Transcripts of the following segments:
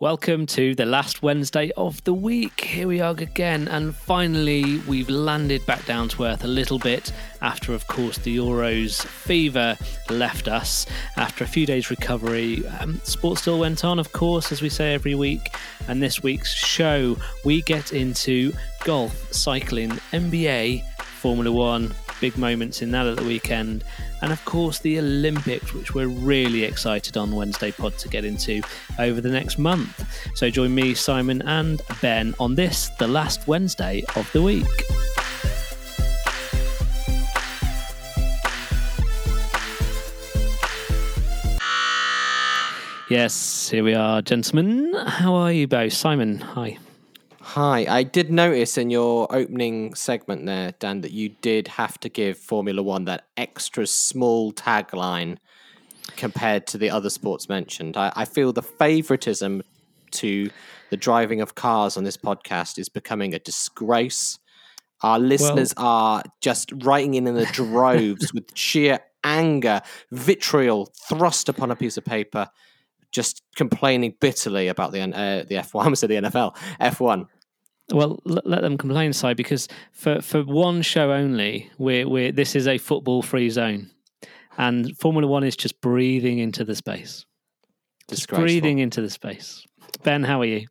Welcome to the last Wednesday of the week. Here we are again, and finally, we've landed back down to earth a little bit after, of course, the Euros fever left us. After a few days' recovery, um, sports still went on, of course, as we say every week. And this week's show, we get into golf, cycling, NBA, Formula One, big moments in that at the weekend, and of course the Olympics, which we're really excited on Wednesday Pod to get into over the next month. So join me, Simon, and Ben on this, the last Wednesday of the week. Yes, here we are, gentlemen. How are you both? Simon, hi. Hi, I did notice in your opening segment there, Dan, that you did have to give Formula One that extra small tagline compared to the other sports mentioned. I, I feel the favoritism to the driving of cars on this podcast is becoming a disgrace. Our listeners well, are just writing in in the droves with sheer anger, vitriol thrust upon a piece of paper, just complaining bitterly about the uh, the F1. I almost said the NFL, F1. Well, l- let them complain, side, because for, for one show only, we're, we're this is a football free zone, and Formula One is just breathing into the space, just breathing into the space. Ben, how are you?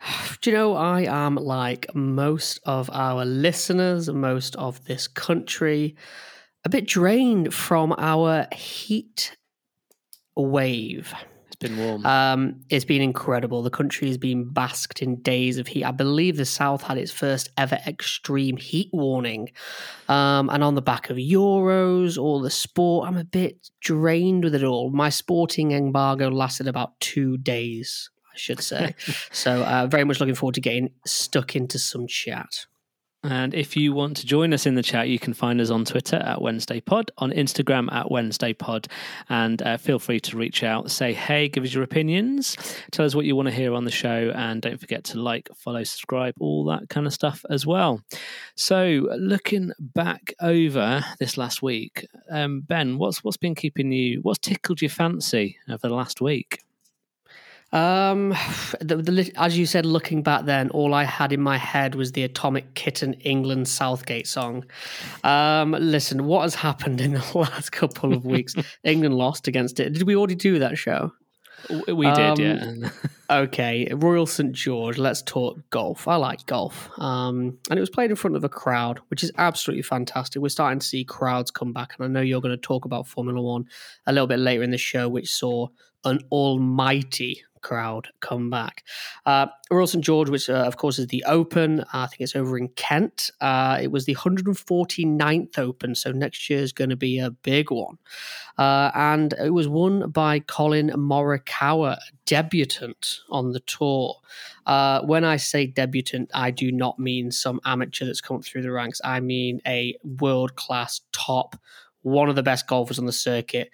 Do you know, I am like most of our listeners, most of this country, a bit drained from our heat wave been warm. Um, it's been incredible. The country has been basked in days of heat. I believe the South had its first ever extreme heat warning. Um, and on the back of Euros, all the sport, I'm a bit drained with it all. My sporting embargo lasted about two days, I should say. so, uh, very much looking forward to getting stuck into some chat. And if you want to join us in the chat, you can find us on Twitter at Wednesday Pod, on Instagram at Wednesday Pod, and uh, feel free to reach out, say hey, give us your opinions, tell us what you want to hear on the show, and don't forget to like, follow, subscribe, all that kind of stuff as well. So, looking back over this last week, um, Ben, what's what's been keeping you? What's tickled your fancy over the last week? Um, the, the, as you said, looking back then, all I had in my head was the Atomic Kitten England Southgate song. Um, listen, what has happened in the last couple of weeks? England lost against it. Did we already do that show? We did, um, yeah. okay, Royal St George. Let's talk golf. I like golf, um, and it was played in front of a crowd, which is absolutely fantastic. We're starting to see crowds come back, and I know you're going to talk about Formula One a little bit later in the show, which saw an almighty crowd come back. Uh, Royal St George, which uh, of course is the Open, I think it's over in Kent. Uh, it was the 149th Open, so next year is going to be a big one. Uh, and it was won by Collin Morikawa, debutant on the tour. Uh, when I say debutant, I do not mean some amateur that's come through the ranks. I mean a world class top one of the best golfers on the circuit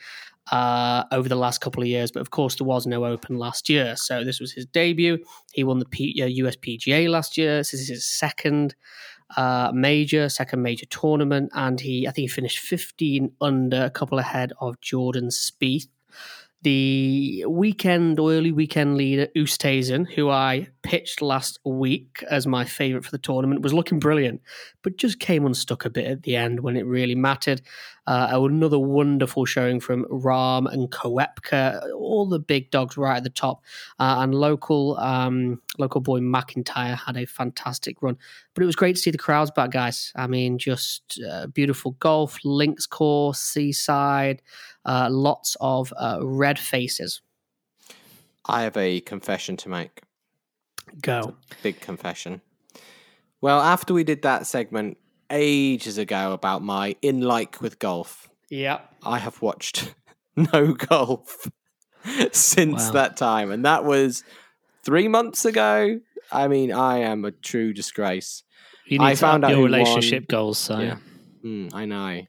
uh, over the last couple of years. But of course, there was no Open last year, so this was his debut. He won the P- uh, USPGA last year. This is his second uh, major, second major tournament, and he I think he finished 15 under, a couple ahead of Jordan Spieth the weekend early weekend leader Oosthuizen, who I pitched last week as my favourite for the tournament, was looking brilliant, but just came unstuck a bit at the end when it really mattered. Uh, another wonderful showing from Rahm and Koepka, all the big dogs right at the top, uh, and local um, local boy MacIntyre had a fantastic run. But it was great to see the crowds back, guys. I mean, just uh, beautiful golf, links course, seaside uh, lots of uh, red faces. I have a confession to make. Go. Big confession. Well, after we did that segment ages ago about my in like with golf, yeah, I have watched no golf since wow. that time, and that was three months ago. I mean, I am a true disgrace. You need I to found out your relationship won. goals, so yeah. Mm, I know.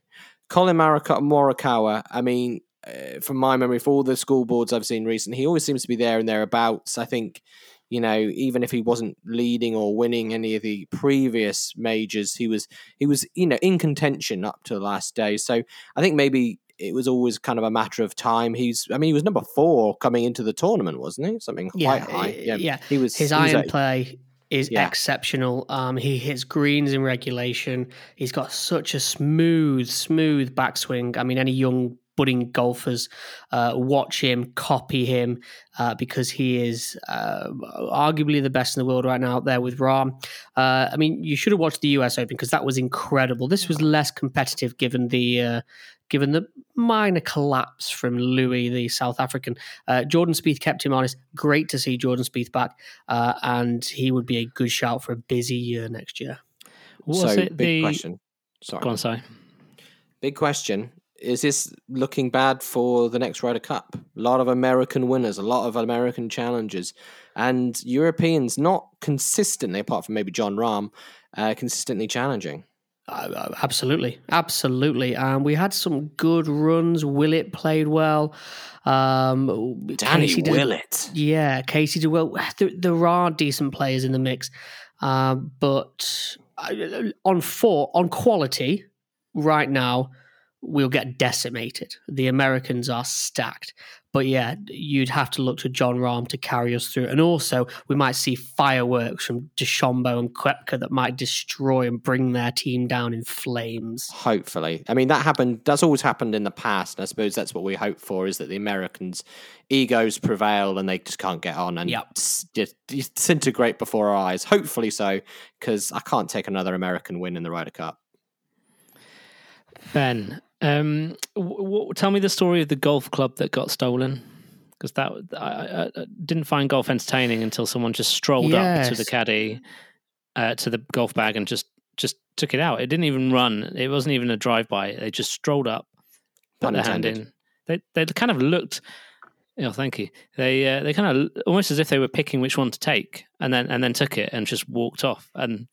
Collin Morikawa, I mean, uh, from my memory, for all the school boards I've seen recently, he always seems to be there and thereabouts. I think, you know, even if he wasn't leading or winning any of the previous majors, he was he was you know in contention up to the last day. So I think maybe it was always kind of a matter of time. He's, I mean, he was number four coming into the tournament, wasn't he? Something Yeah, quite high. uh, Yeah, yeah. He was His he was iron a- play is Yeah. exceptional. Um, he hits greens in regulation. He's got such a smooth, smooth backswing. I mean, any young budding golfers uh, watch him, copy him, uh, because he is uh, arguably the best in the world right now. Out there with Rahm. Uh, I mean, you should have watched the U.S. Open because that was incredible. This was less competitive given the. Given the minor collapse from Louis, the South African, uh, Jordan Spieth kept him honest. Great to see Jordan Spieth back, uh, and he would be a good shout for a busy year next year. Was so it big the question. Sorry, Go on, sorry. big question. Is this looking bad for the next Ryder Cup? A lot of American winners, a lot of American challenges, and Europeans not consistently, apart from maybe Jon Rahm, uh, consistently challenging. Uh, absolutely, absolutely. Um, we had some good runs. Willett played well. Um, Danny Casey did- Willett. Yeah, Casey did well. There, there are decent players in the mix, uh, but uh, on four on quality right now, we'll get decimated. The Americans are stacked. But yeah, you'd have to look to Jon Rahm to carry us through. And also, we might see fireworks from DeChambeau and Koepka that might destroy and bring their team down in flames. Hopefully, I mean that happened. That's always happened in the past. And I suppose that's what we hope for: is that the Americans' egos prevail and they just can't get on and Yep. just disintegrate before our eyes. Hopefully so, because I can't take another American win in the Ryder Cup. Ben, um, w- w- tell me the story of the golf club that got stolen. Because that I, I, didn't find golf entertaining until someone just strolled up to the caddy, uh, to the golf bag, and just just took it out. It didn't even run. It wasn't even a drive by. They just strolled up, put their hand in. They they kind of looked. Oh, thank you. They uh, they kind of almost as if they were picking which one to take, and then and then took it and just walked off, and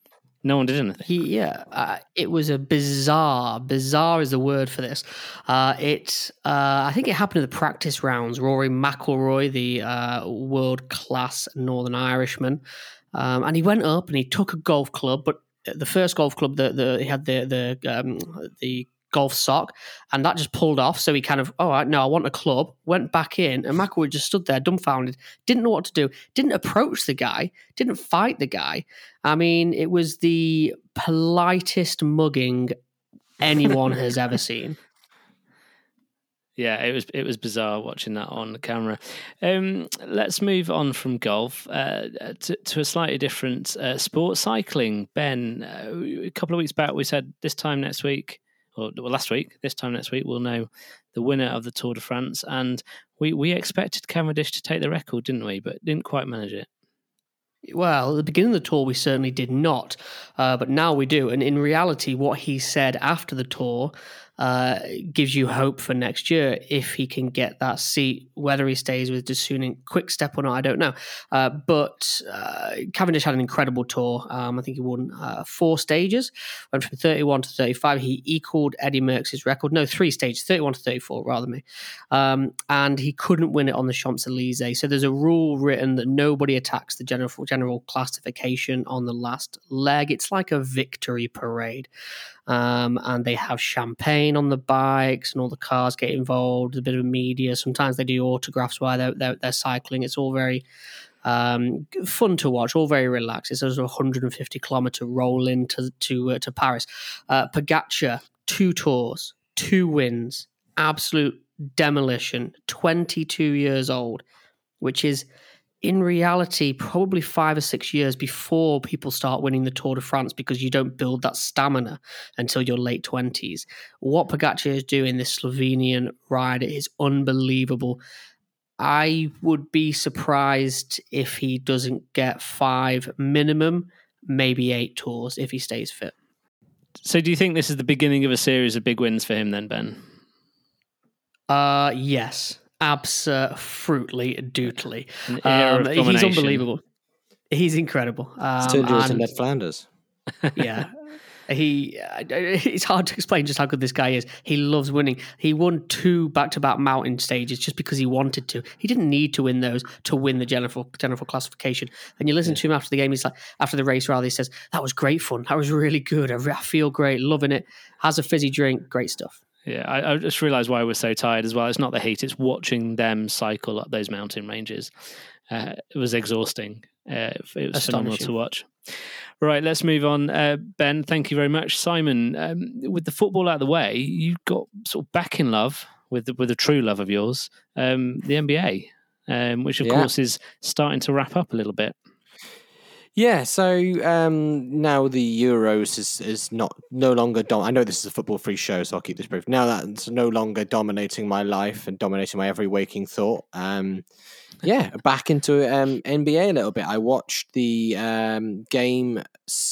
no one did anything. He, yeah, uh, it was a bizarre, bizarre is the word for this. Uh, it, uh, I think it happened in the practice rounds. Rory McIlroy, the uh, world class Northern Irishman, um, and he went up and he took a golf club, but the first golf club, the, the he had the the um, the golf sock, and that just pulled off. So he kind of, all right, no, I want a club. Went back in, and McIlroy just stood there dumbfounded, didn't know what to do, didn't approach the guy, didn't fight the guy. I mean, it was the politest mugging anyone has ever seen. Yeah, it was it was bizarre watching that on the camera. Um, let's move on from golf uh, to, to a slightly different uh, sport, cycling. Ben, uh, a couple of weeks back, we said this time next week, or well, last week, this time next week, we'll know the winner of the Tour de France, and we we expected Cavendish to take the record, didn't we? But didn't quite manage it. Well, at the beginning of the tour, we certainly did not, uh, but now we do. And in reality, what he said after the tour uh, gives you hope for next year if he can get that seat. Whether he stays with Deceuninck quick step or not, I don't know. Uh, but uh, Cavendish had an incredible tour. Um, I think he won uh, four stages, went from 31 to 35. He equaled Eddie Merckx's record. No, three stages, 31 to 34, rather me. Um, and he couldn't win it on the Champs Elysees. So there's a rule written that nobody attacks the general general classification on the last leg. It's like a victory parade. Um, and they have champagne on the bikes, and all the cars get involved. A bit of media. Sometimes they do autographs while they're, they're, they're cycling. It's all very um, fun to watch, all very relaxed. It's a 150 kilometer roll into to uh, to Paris. Uh, Pogacar, two tours, two wins, absolute demolition. 22 years old, which is in reality probably five or six years before people start winning the Tour de France because you don't build that stamina until your late 20s. What Pogacar is doing, this Slovenian rider, is unbelievable. I would be surprised if he doesn't get five minimum, maybe eight tours if he stays fit. So, do you think this is the beginning of a series of big wins for him, then, Ben? Uh, yes, absolutely, doodly. An era Um, he's unbelievable. He's incredible. Um, It's turned you into Ned Flanders. yeah. He, uh, it's hard to explain just how good this guy is. He loves winning. He won two back-to-back mountain stages just because he wanted to. He didn't need to win those to win the general general classification. And you listen to him after the game. He's like, after the race rather, he says, "That was great fun. That was really good. I, I feel great, loving it. Has a fizzy drink, great stuff." Yeah, I, I just realised why we're so tired as well. It's not the heat; it's watching them cycle up those mountain ranges. Uh, it was exhausting. Uh, it was phenomenal to watch. Right, let's move on. Uh, ben, thank you very much. Simon, um, with the football out of the way, you got sort of back in love with the, with a true love of yours, um, the NBA, um, which of yeah. course is starting to wrap up a little bit. Yeah, so um, now the Euros is is not no longer. Dom- I know this is a football free show, so I'll keep this brief. Now that's no longer dominating my life and dominating my every waking thought. Um, yeah, back into um, NBA a little bit. I watched the um, game,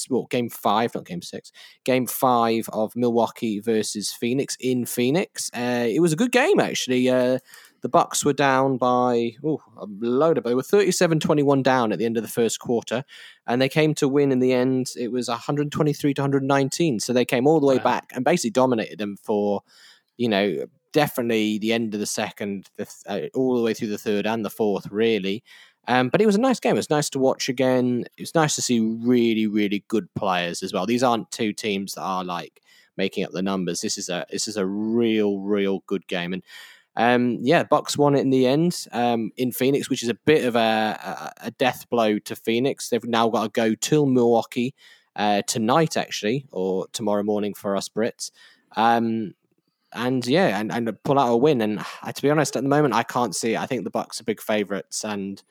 well, game five, not game six, game five of Milwaukee versus Phoenix in Phoenix. Uh, it was a good game actually. Uh, the Bucks were down by ooh, a load of they were 37-21 down at the end of the first quarter and they came to win in the end it was 123 to 119 so they came all the way wow. back and basically dominated them for you know definitely the end of the second the, uh, all the way through the third and the fourth really um, but it was a nice game. It was nice to watch again. It was nice to see really, really good players as well. These aren't two teams that are like making up the numbers. This is a this is a real, real good game. And um, yeah, Bucks won it in the end um, in Phoenix, which is a bit of a, a, death blow to Phoenix. They've now got to go to Milwaukee uh, tonight, actually, or tomorrow morning for us Brits. Um, and yeah, and, and pull out a win. And uh, to be honest, at the moment, I can't see. I think the Bucks are big favourites, and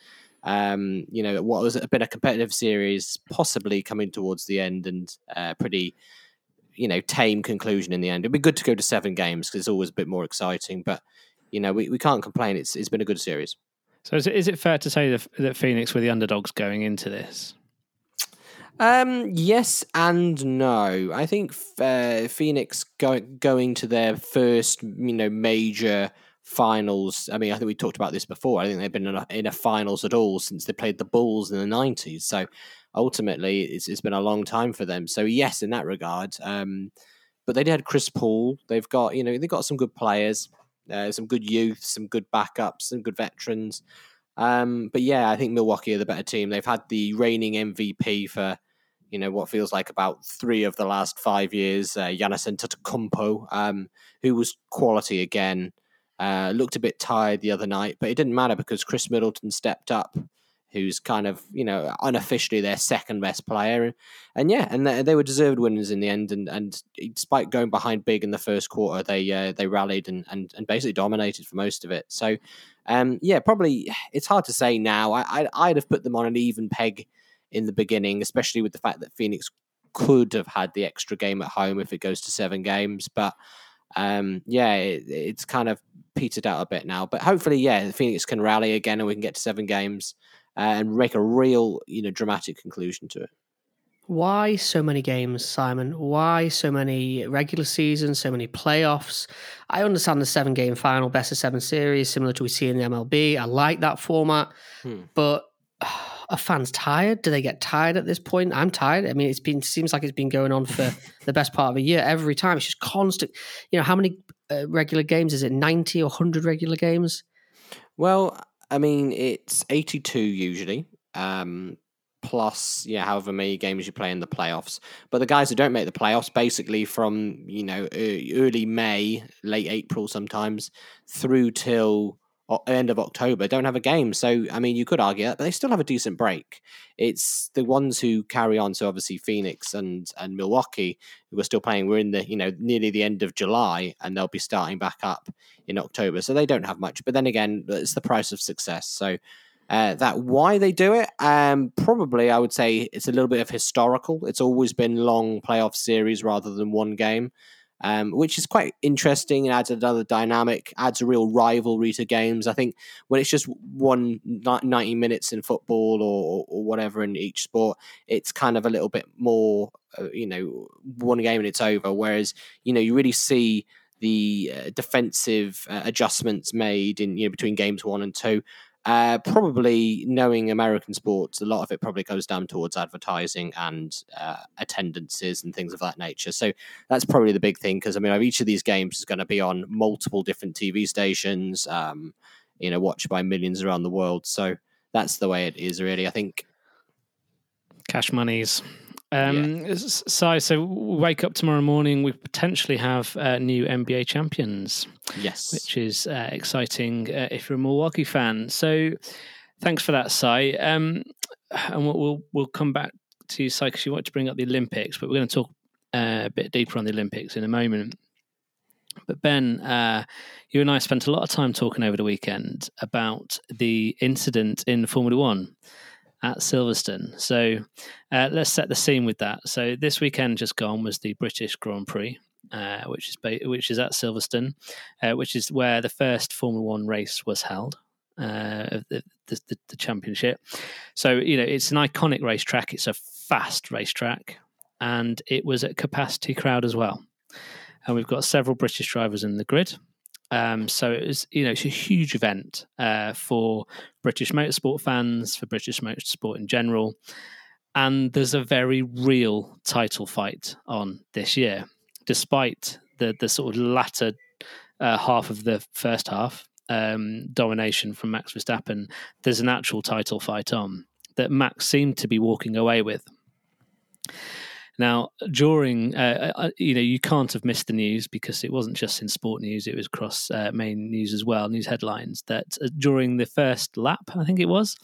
um, you know what was a bit a competitive series, possibly coming towards the end, and uh, pretty you know tame conclusion in the end. It'd be good to go to seven games because it's always a bit more exciting, but you know, we, we can't complain. It's it's been a good series. So is it, is it fair to say that, that Phoenix were the underdogs going into this? Um, yes and no. I think uh, Phoenix going going to their first, you know, major finals. I mean, I think we talked about this before. I think they've been in a, in a finals at all since they played the Bulls in the nineties. So ultimately, it's, it's been a long time for them. So yes, in that regard. Um, but they had Chris Paul. They've got you know they've got some good players. Uh, some good youth, some good backups, some good veterans. Um, but yeah, I think Milwaukee are the better team. They've had the reigning MVP for you know what feels like about three of the last five years. Uh, Giannis Antetokounmpo, um, who was quality again, uh, looked a bit tired the other night, but it didn't matter because Khris Middleton stepped up who's kind of you know unofficially their second best player, and, and yeah, and they, they, were deserved winners in the end. And, and despite going behind big in the first quarter, they uh, they rallied and, and and basically dominated for most of it. So um, yeah, probably it's hard to say now. I, I I'd have put them on an even peg in the beginning, especially with the fact that Phoenix could have had the extra game at home if it goes to seven games, but. Um, yeah, it, it's kind of petered out a bit now, but hopefully, yeah, Phoenix can rally again and we can get to seven games and make a real, you know, dramatic conclusion to it. Why so many games, Simon? Why so many regular seasons, so many playoffs? I understand the seven game final, best of seven series, similar to we see in the MLB. I like that format, hmm. but are fans tired? Do they get tired at this point? I'm tired. I mean, it's been seems like it's been going on for the best part of a year. Every time, it's just constant. You know, how many uh, regular games is it? Ninety or hundred regular games? Well, I mean, it's 82 usually, um, plus, yeah, however many games you play in the playoffs. But the guys who don't make the playoffs, basically from, you know, early May, late April sometimes, through till end of October don't have a game. So I mean, you could argue that, but they still have a decent break. It's the ones who carry on. So obviously Phoenix and and Milwaukee who are still playing. We're in the you know nearly the end of July, and they'll be starting back up in October. So they don't have much. But then again, it's the price of success. So. Uh, that why they do it, um, probably I would say it's a little bit of historical. It's always been long playoff series rather than one game um, which is quite interesting and adds another dynamic, adds a real rivalry to games. I think when it's just one 90 minutes in football or, or whatever in each sport, it's kind of a little bit more, uh, you know, one game and it's over. Whereas, you know, you really see the uh, defensive uh, adjustments made in you know between games one and two uh, probably knowing American sports, a lot of it probably goes down towards advertising and uh, attendances and things of that nature. So that's probably the big thing because I mean, each of these games is going to be on multiple different TV stations, um, you know, watched by millions around the world. So that's the way it is, really. I think cash monies. Um, Si, so we wake up tomorrow morning. We potentially have uh, new NBA champions, Yes. which is uh, exciting uh, if you're a Milwaukee fan. So, thanks for that, Si. Um, and we'll, we'll we'll come back to you, Si, because you want to bring up the Olympics, but we're going to talk uh, a bit deeper on the Olympics in a moment. But Ben, uh, you and I spent a lot of time talking over the weekend about the incident in Formula One at Silverstone. So uh, let's set the scene with that. So this weekend just gone was the British Grand Prix, uh, which is ba- which is at Silverstone, uh, which is where the first Formula One race was held. Uh, of the, the, the, championship. So, you know, it's an iconic racetrack. It's a fast racetrack and it was at capacity crowd as well. And we've got several British drivers in the grid. Um, so it was, you know, it's a huge event uh, for British motorsport fans, for British motorsport in general. And there's a very real title fight on this year, despite the the sort of latter uh, half of the first half um, domination from Max Verstappen. There's an actual title fight on that Max seemed to be walking away with. Now, during, uh, uh, you know, you can't have missed the news because it wasn't just in sport news, it was across uh, main news as well, news headlines, that uh, during the first lap, I think it was,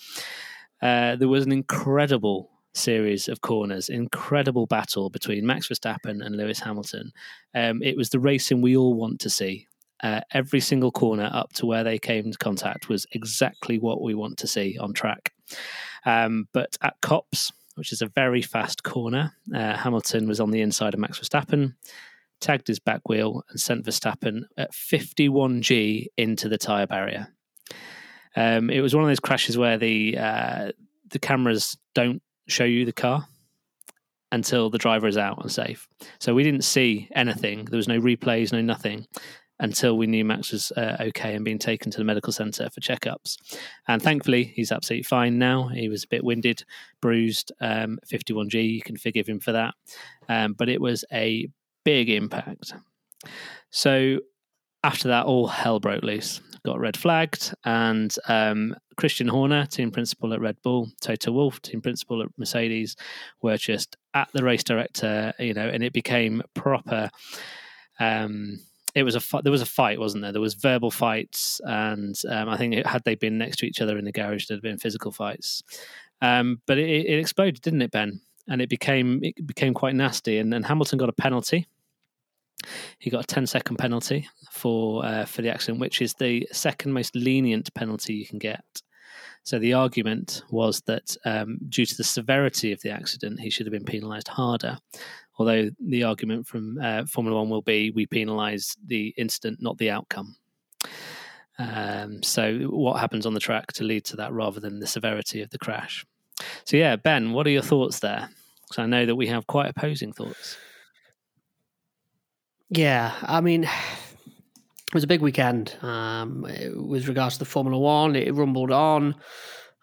uh, there was an incredible series of corners, incredible battle between Max Verstappen and Lewis Hamilton. Um, it was the racing we all want to see. Uh, every single corner up to where they came into contact was exactly what we want to see on track. Um, but at Copse, which is a very fast corner. Uh, Hamilton was on the inside of Max Verstappen, tagged his back wheel, and sent Verstappen at 51g into the tyre barrier. Um, it was one of those crashes where the uh, the cameras don't show you the car until the driver is out and safe. So we didn't see anything. There was no replays, no nothing until we knew Max was uh, okay and being taken to the medical centre for checkups. And thankfully, he's absolutely fine now. He was a bit winded, bruised, um, 51G. You can forgive him for that. Um, but it was a big impact. So after that, all hell broke loose. Got red flagged, and um, Christian Horner, team principal at Red Bull, Toto Wolff, team principal at Mercedes, were just at the race director, you know, and it became proper. Um, it was a there was a fight, wasn't there? There was verbal fights, and um, I think it, had they been next to each other in the garage, there'd been physical fights. Um, but it, it exploded, didn't it, Ben? And it became it became quite nasty. And then Hamilton got a penalty. He got a 10 second penalty for uh, for the accident, which is the second most lenient penalty you can get. So the argument was that um, due to the severity of the accident, he should have been penalised harder. Although the argument from uh, Formula One will be we penalise the incident, not the outcome. Um, so what happens on the track to lead to that rather than the severity of the crash. So yeah, Ben, what are your thoughts there? Because I know that we have quite opposing thoughts. Yeah, I mean, it was a big weekend um, with regards to the Formula One. It rumbled on.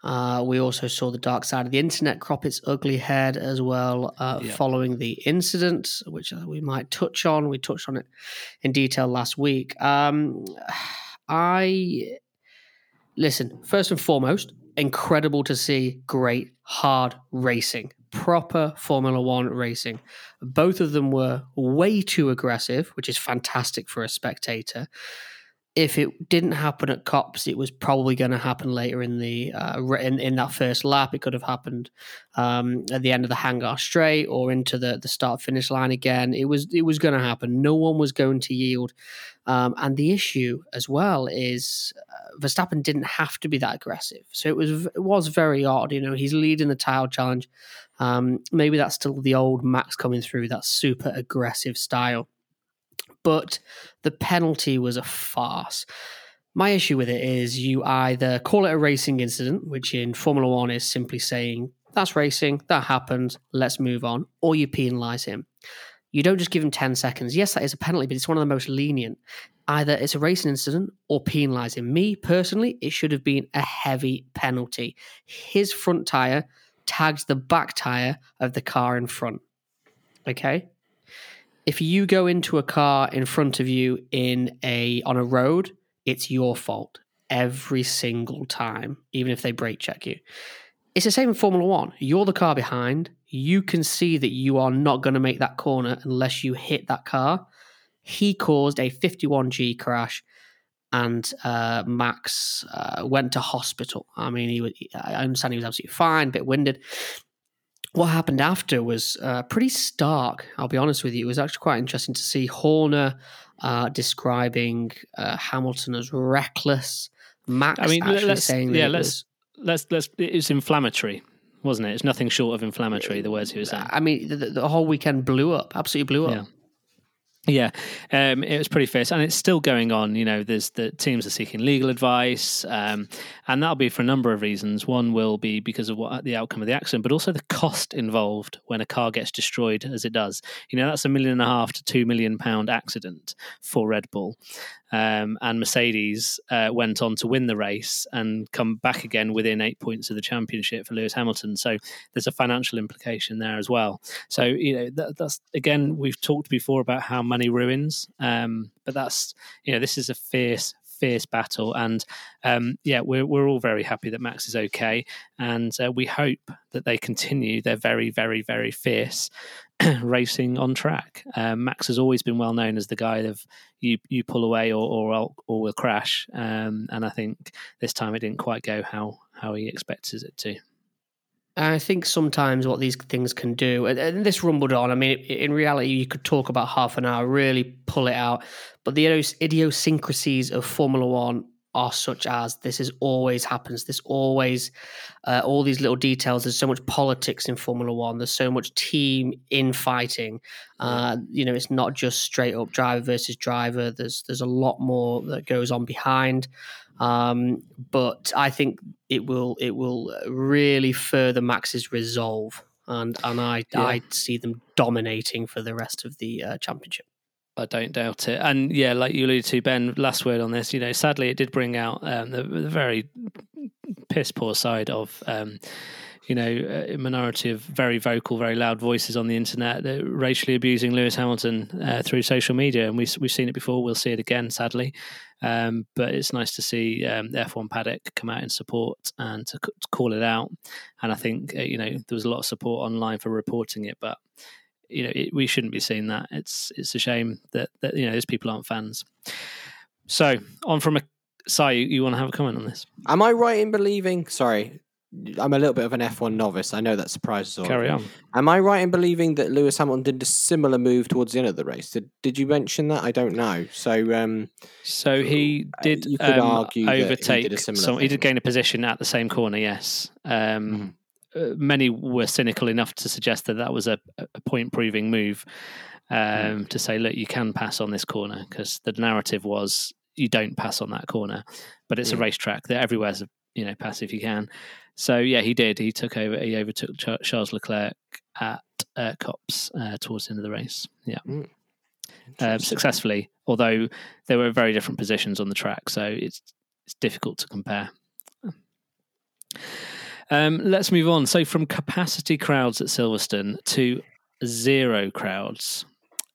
Uh, we also saw the dark side of the internet crop its ugly head as well uh, Yeah. following the incident, which uh, we might touch on. We touched on it in detail last week. Um, I listen, first and foremost, incredible to see great, hard racing, proper Formula One racing. Both of them were way too aggressive, which is fantastic for a spectator if it didn't happen at Copse, it was probably going to happen later in the uh, in, in that first lap. It could have happened um, at the end of the hangar straight or into the the start finish line again. It was it was going to happen. No one was going to yield. Um, and the issue as well is Verstappen didn't have to be that aggressive, so it was it was very odd. You know, he's leading the title challenge. Um, maybe that's still the old Max coming through that super aggressive style but the penalty was a farce. My issue with it is you either call it a racing incident, which in Formula One is simply saying, that's racing, that happened, let's move on, or you penalise him. You don't just give him 10 seconds. Yes, that is a penalty, but it's one of the most lenient. Either it's a racing incident or penalising. Me, personally, it should have been a heavy penalty. His front tyre tags the back tyre of the car in front. Okay? if you go into a car in front of you in a on a road, it's your fault every single time, even if they brake check you. It's the same in Formula One. You're the car behind. You can see that you are not going to make that corner unless you hit that car. He caused a 51G crash, and uh, Max uh, went to hospital. I mean, he was, I understand he was absolutely fine, a bit winded. What happened after was uh, pretty stark. I'll be honest with you. It was actually quite interesting to see Horner uh, describing uh, Hamilton as reckless. Max, I mean, let's, saying yeah, let's let's let's it's inflammatory wasn't it? It's nothing short of inflammatory the words he was saying. I mean the, the whole weekend blew up absolutely blew up. Yeah. Yeah, um, it was pretty fierce, and it's still going on. You know, there's the teams are seeking legal advice, um, and that'll be for a number of reasons. One will be because of what the outcome of the accident, but also the cost involved when a car gets destroyed, as it does. You know, that's a million and a half to two million pound accident for Red Bull, um, and Mercedes uh, went on to win the race and come back again within eight points of the championship for Lewis Hamilton. So there's a financial implication there as well. So you know that, that's again we've talked before about how money ruins, um, but that's you know this is a fierce fierce battle. And um, yeah, we're we're all very happy that Max is okay, and uh, we hope that they continue their very very very fierce racing on track. Um, Max has always been well known as the guy of you you pull away or or, or will crash, um, and I think this time it didn't quite go how how he expects it to. I think sometimes what these things can do, and this rumbled on. I mean, in reality, you could talk about half an hour, really pull it out. But the idiosyncrasies of Formula One are such as this is always happens. This always, uh, all these little details. There's so much politics in Formula One. There's so much team infighting. Uh, you know, it's not just straight up driver versus driver. There's there's a lot more that goes on behind. Um, but I think it will it will really further Max's resolve, and and I yeah. I see them dominating for the rest of the uh, championship. I don't doubt it. And yeah, like you alluded to, Ben, last word on this, you know, sadly it did bring out um, the, the, very piss poor side of, um, you know, a minority of very vocal, very loud voices on the internet that racially abusing Lewis Hamilton uh, through social media. And we, we've seen it before, we'll see it again, sadly. Um, but it's nice to see um, the F1 paddock come out in support and to, to call it out. And I think, uh, you know, there was a lot of support online for reporting it, but you know it, we shouldn't be seeing that. It's it's a shame that that you know those people aren't fans. So on from a Si, you, you want to have a comment on this? Am I right in believing? Sorry, I'm a little bit of an F1 novice. I know that surprises all. Carry on. Am I right in believing that Lewis Hamilton did a similar move towards the end of the race? Did Did you mention that? I don't know. So, um, so he did. You could um, argue overtake. He did, he did gain a position at the same corner. Yes. Um, mm. Uh, many were cynical enough to suggest that that was a, a point proving move um, mm. to say, look, you can pass on this corner because the narrative was you don't pass on that corner, but it's a racetrack that everywhere's a you know pass if you can. So yeah, he did. He took over. He overtook Charles Leclerc at uh, Copse uh, towards the end of the race. Yeah. Mm. Um, successfully, although there were very different positions on the track, so it's it's difficult to compare. Um, let's move on. So, from capacity crowds at Silverstone to zero crowds.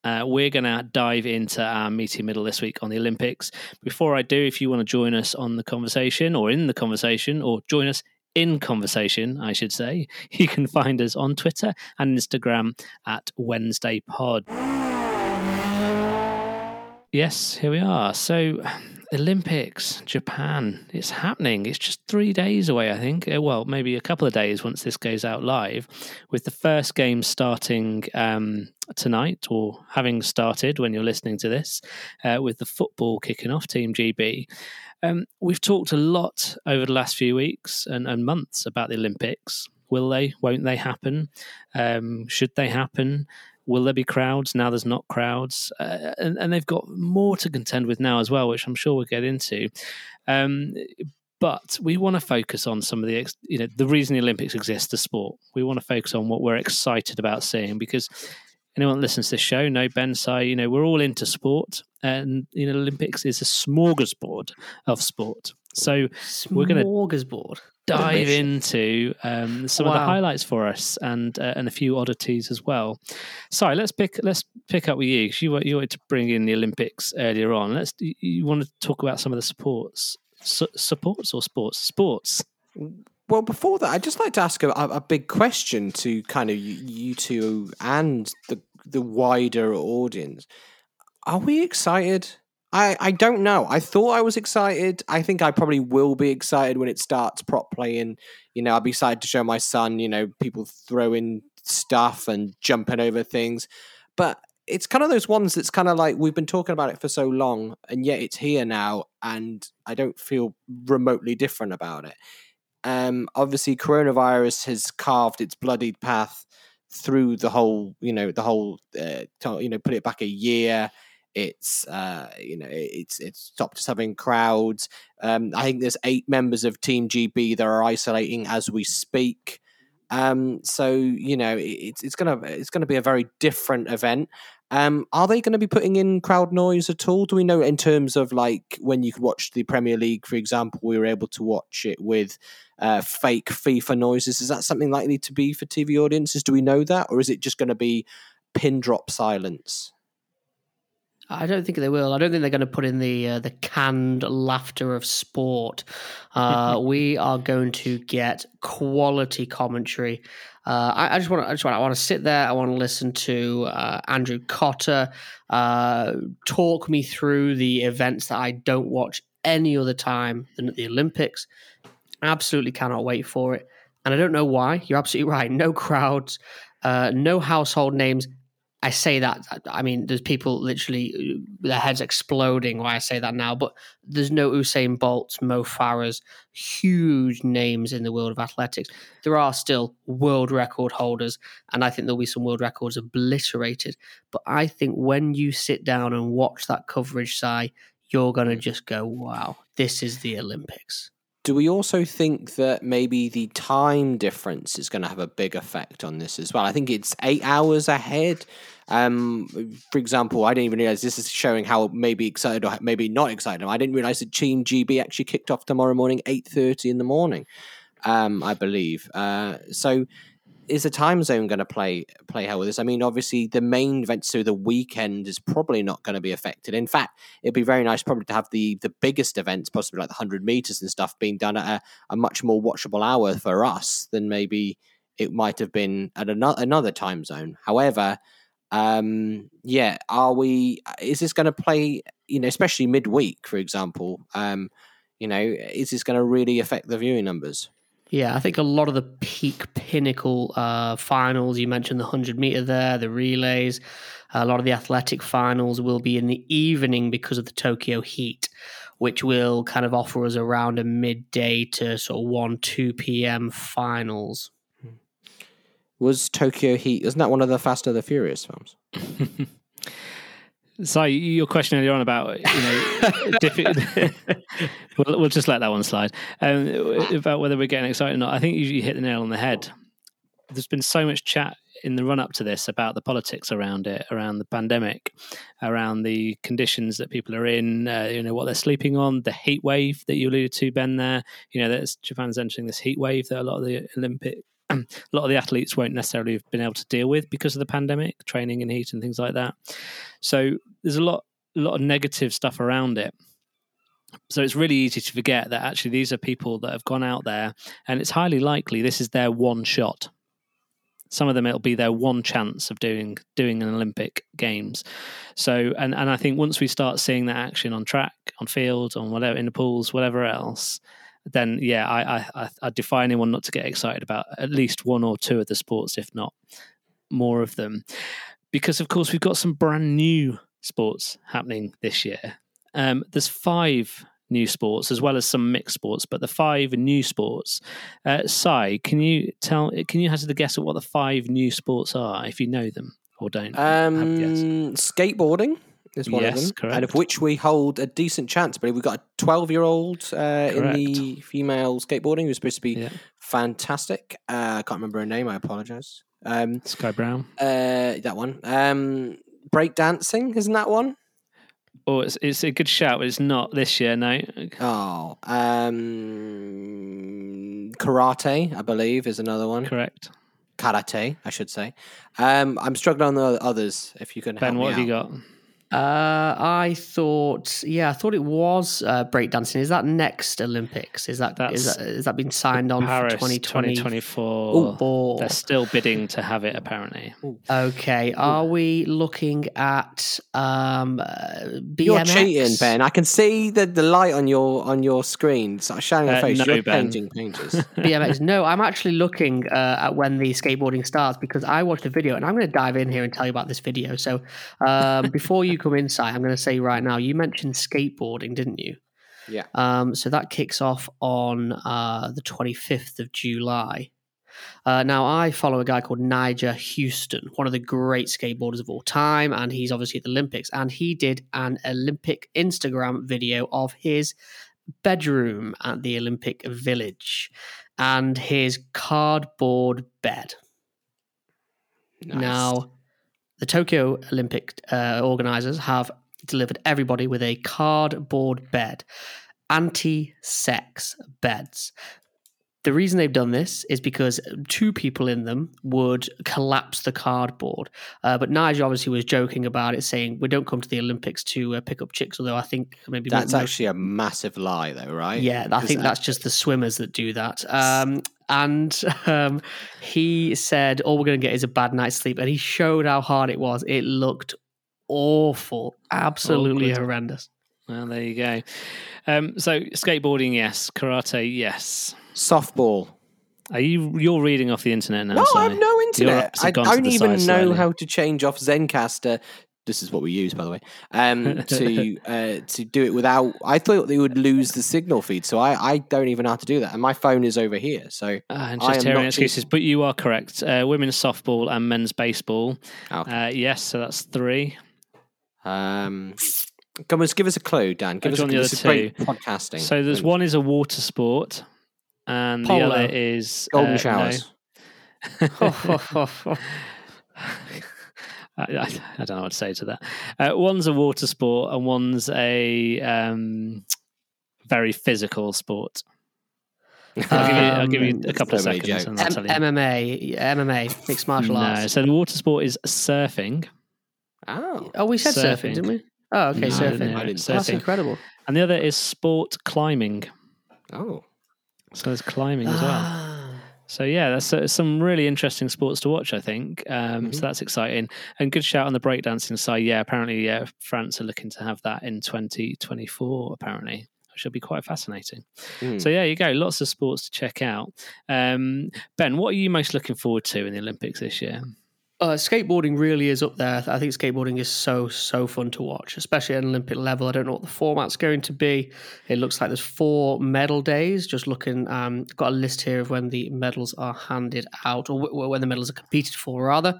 Uh, we're going to dive into our meaty middle this week on the Olympics. Before I do, if you want to join us on the conversation or in the conversation or join us in conversation, I should say, you can find us on Twitter and Instagram at Wednesday Pod. Yes, here we are. So, Olympics, Japan, it's happening. It's just three days away, I think. Uh, well, maybe a couple of days once this goes out live, with the first game starting um, tonight or having started when you're listening to this, uh, with the football kicking off, Team GB. Um, we've talked a lot over the last few weeks and, and months about the Olympics. Will they? Won't they happen? Um, should they happen? Will there be crowds? Now there's not crowds. Uh, and, and, they've got more to contend with now as well, which I'm sure we'll get into. Um, but we want to focus on some of the, you know, the reason the Olympics exist, the sport. We want to focus on what we're excited about seeing because anyone that listens to this show know Ben Si, you know, we're all into sport and, you know, Olympics is a smorgasbord of sport. So we're going to smorgasbord dive into um, some wow. of the highlights for us and uh, and a few oddities as well. Sorry, let's pick let's pick up with you. You you wanted to bring in the Olympics earlier on. Let's you want to talk about some of the sports supports or sports sports. Well, before that, I'd just like to ask a, a big question to kind of you, you two and the the wider audience. Are we excited? I, I don't know. I thought I was excited. I think I probably will be excited when it starts properly. And, you know, I'll be excited to show my son, you know, people throwing stuff and jumping over things. But it's kind of those ones that's kind of like we've been talking about it for so long and yet it's here now and I don't feel remotely different about it. Um, obviously, coronavirus has carved its bloodied path through the whole, you know, the whole, uh, you know, put it back a year. It's, uh, you know, it's it's stopped us having crowds. Um, I think there's eight members of Team GB that are isolating as we speak. Um, so you know, it's it's gonna it's gonna be a very different event. Um, are they going to be putting in crowd noise at all? Do we know in terms of like when you could watch the Premier League, for example, we were able to watch it with uh, fake FIFA noises. Is that something likely to be for TV audiences? Do we know that, or is it just going to be pin drop silence? I don't think they will. I don't think they're going to put in the uh, the canned laughter of sport. Uh, we are going to get quality commentary. Uh, I, I, just want to. I just want. I want to sit there. I want to listen to uh, Andrew Cotter uh, talk me through the events that I don't watch any other time than at the Olympics. Absolutely cannot wait for it. And I don't know why. You're absolutely right. No crowds, uh, no household names. I say that, I mean, there's people literally uh, their heads exploding why I say that now, but there's no Usain Bolts, Mo Farahs, huge names in the world of athletics. There are still world record holders, and I think there'll be some world records obliterated. But I think when you sit down and watch that coverage, Si, you're going to mm. just go, wow, this is the Olympics. Do we also think that maybe the time difference is going to have a big effect on this as well? I think it's eight hours ahead. Um, for example, I didn't even realize this is showing how maybe excited or maybe not excited. I didn't realize that Team GB actually kicked off tomorrow morning, eight thirty in the morning. Um, I believe. Uh, so is the time zone going to play play hell with this? I mean, obviously the main event, so the weekend is probably not going to be affected. In fact, it'd be very nice probably to have the the biggest events, possibly like the hundred meters and stuff, being done at a, a, much more watchable hour for us than maybe it might have been at another another time zone. However, um, yeah, are we? Is this going to play? You know, especially midweek, for example. Um, you know, is this going to really affect the viewing numbers? Yeah, I think a lot of the peak pinnacle uh, finals, you mentioned the 100 meter there, the relays, a lot of the athletic finals will be in the evening because of the Tokyo heat, which will kind of offer us around a midday to sort of 1, 2 p.m. finals. Was Tokyo Heat, isn't that one of the Fast and the Furious films? So your question earlier on about you know, we'll, we'll, just let that one slide. Um, about whether we're getting excited or not, I think you hit the nail on the head. There's been so much chat in the run up to this about the politics around it, around the pandemic, around the conditions that people are in, uh, you know what they're sleeping on, the heat wave that you alluded to, Ben. There, you know, that Japan's entering this heat wave that a lot of the Olympic a lot of the athletes won't necessarily have been able to deal with because of the pandemic, training in heat and things like that. So there's a lot, a lot of negative stuff around it. So it's really easy to forget that actually these are people that have gone out there, and it's highly likely this is their one shot. Some of them it'll be their one chance of doing doing an Olympic Games. So and and I think once we start seeing that action on track, on field, on whatever in the pools, whatever else, then yeah, I, I, I defy anyone not to get excited about at least one or two of the sports, if not more of them, because of course we've got some brand new sports happening this year. Um, there's five new sports as well as some mixed sports, but the five new sports. Uh, Si, can you tell? Can you hazard a guess at what the five new sports are if you know them or don't? Um, skateboarding is one yes, of them, correct. and of which we hold a decent chance. But we've got a twelve-year-old uh, in the female skateboarding who's supposed to be yeah. fantastic. Uh, I can't remember her name. I apologize. Um, Sky Brown. Uh, that one. Um, break dancing, isn't that one? Oh, it's it's a good shout, but it's not this year. No. Oh, um, karate, I believe, is another one. Correct. Karate, I should say. Um, I'm struggling on the others. If you can, Ben, what have out. you got? Uh, I thought, yeah, I thought it was uh, breakdancing. Is that next Olympics? Is that is That's that, is that been signed on Paris for 2020? 2024. Oh. They're still bidding to have it, apparently. Okay, are we looking at um, uh, BMX? You're cheating, Ben. I can see the, the light on your on your screen. It's shining on Uh, your face. no, You're Ben. painting pages. BMX. No, I'm actually looking uh, at when the skateboarding starts because I watched a video and I'm going to dive in here and tell you about this video. So um, before you come inside, I'm going to say right now, you mentioned skateboarding, didn't you? Yeah. Um, so that kicks off on uh, the 25th of July. Uh, now, I follow a guy called Nyjah Huston, one of the great skateboarders of all time, and he's obviously at the Olympics. And he did an Olympic Instagram video of his bedroom at the Olympic Village and his cardboard bed. Nice. Now, the Tokyo Olympic uh, organizers have delivered everybody with a cardboard bed, anti sex beds. The reason they've done this is because two people in them would collapse the cardboard. Uh, but Nyjah obviously was joking about it, saying, We don't come to the Olympics to uh, pick up chicks, although I think maybe that's most- actually a massive lie, though, right? yeah, I think that- that's just the swimmers that do that. Um, and um, he said, "All we're going to get is a bad night's sleep," and he showed how hard it was. It looked awful, absolutely Awkward. horrendous. Well, there you go. Um, so, skateboarding, yes. Karate, yes. softball. Are you you're reading off the internet now? No, Si? I have no internet. I have gone to don't even know slightly. how to change off Zencastr. This is what we use, by the way. Um, to uh, to do it without. I thought they would lose the signal feed, so I, I don't even know how to do that. And my phone is over here, so Ah, and just hearing not excuses, but you are correct. Uh, women's softball and men's baseball. Okay. Uh, yes, so that's three. um, come on, give us a clue, Dan. Give Oh, us a clue. the other great podcasting. So there's And one is a water sport, and the other is golden uh, no. showers. I, I, I don't know what to say to that. Uh, one's a water sport, and one's a um, very physical sport. I'll give you, I'll give you a Um, couple of so seconds, and I'll M- tell you. MMA, MMA, mixed martial no, arts. so the water sport is surfing, Oh, Oh, we said surfing, Surfing. didn't we? Oh, okay, No, surfing. I didn't surfing. That's incredible. and the other is sport climbing. oh, So there's climbing as well. So yeah, that's uh, some really interesting sports to watch. I think um, Mhm. so. That's exciting and good shout on the breakdancing side. Yeah, apparently, yeah, France are looking to have that in 2024. Apparently, which will be quite fascinating. Hmm. So yeah, you go. Lots of sports to check out. Um, ben, what are you most looking forward to in the Olympics this year? Uh, skateboarding really is up there. I think skateboarding is so so fun to watch, especially at an Olympic level. I don't know what the format's going to be. It looks like there's four medal days. Just looking, um, got a list here of when the medals are handed out, or w- when the medals are competed for, rather.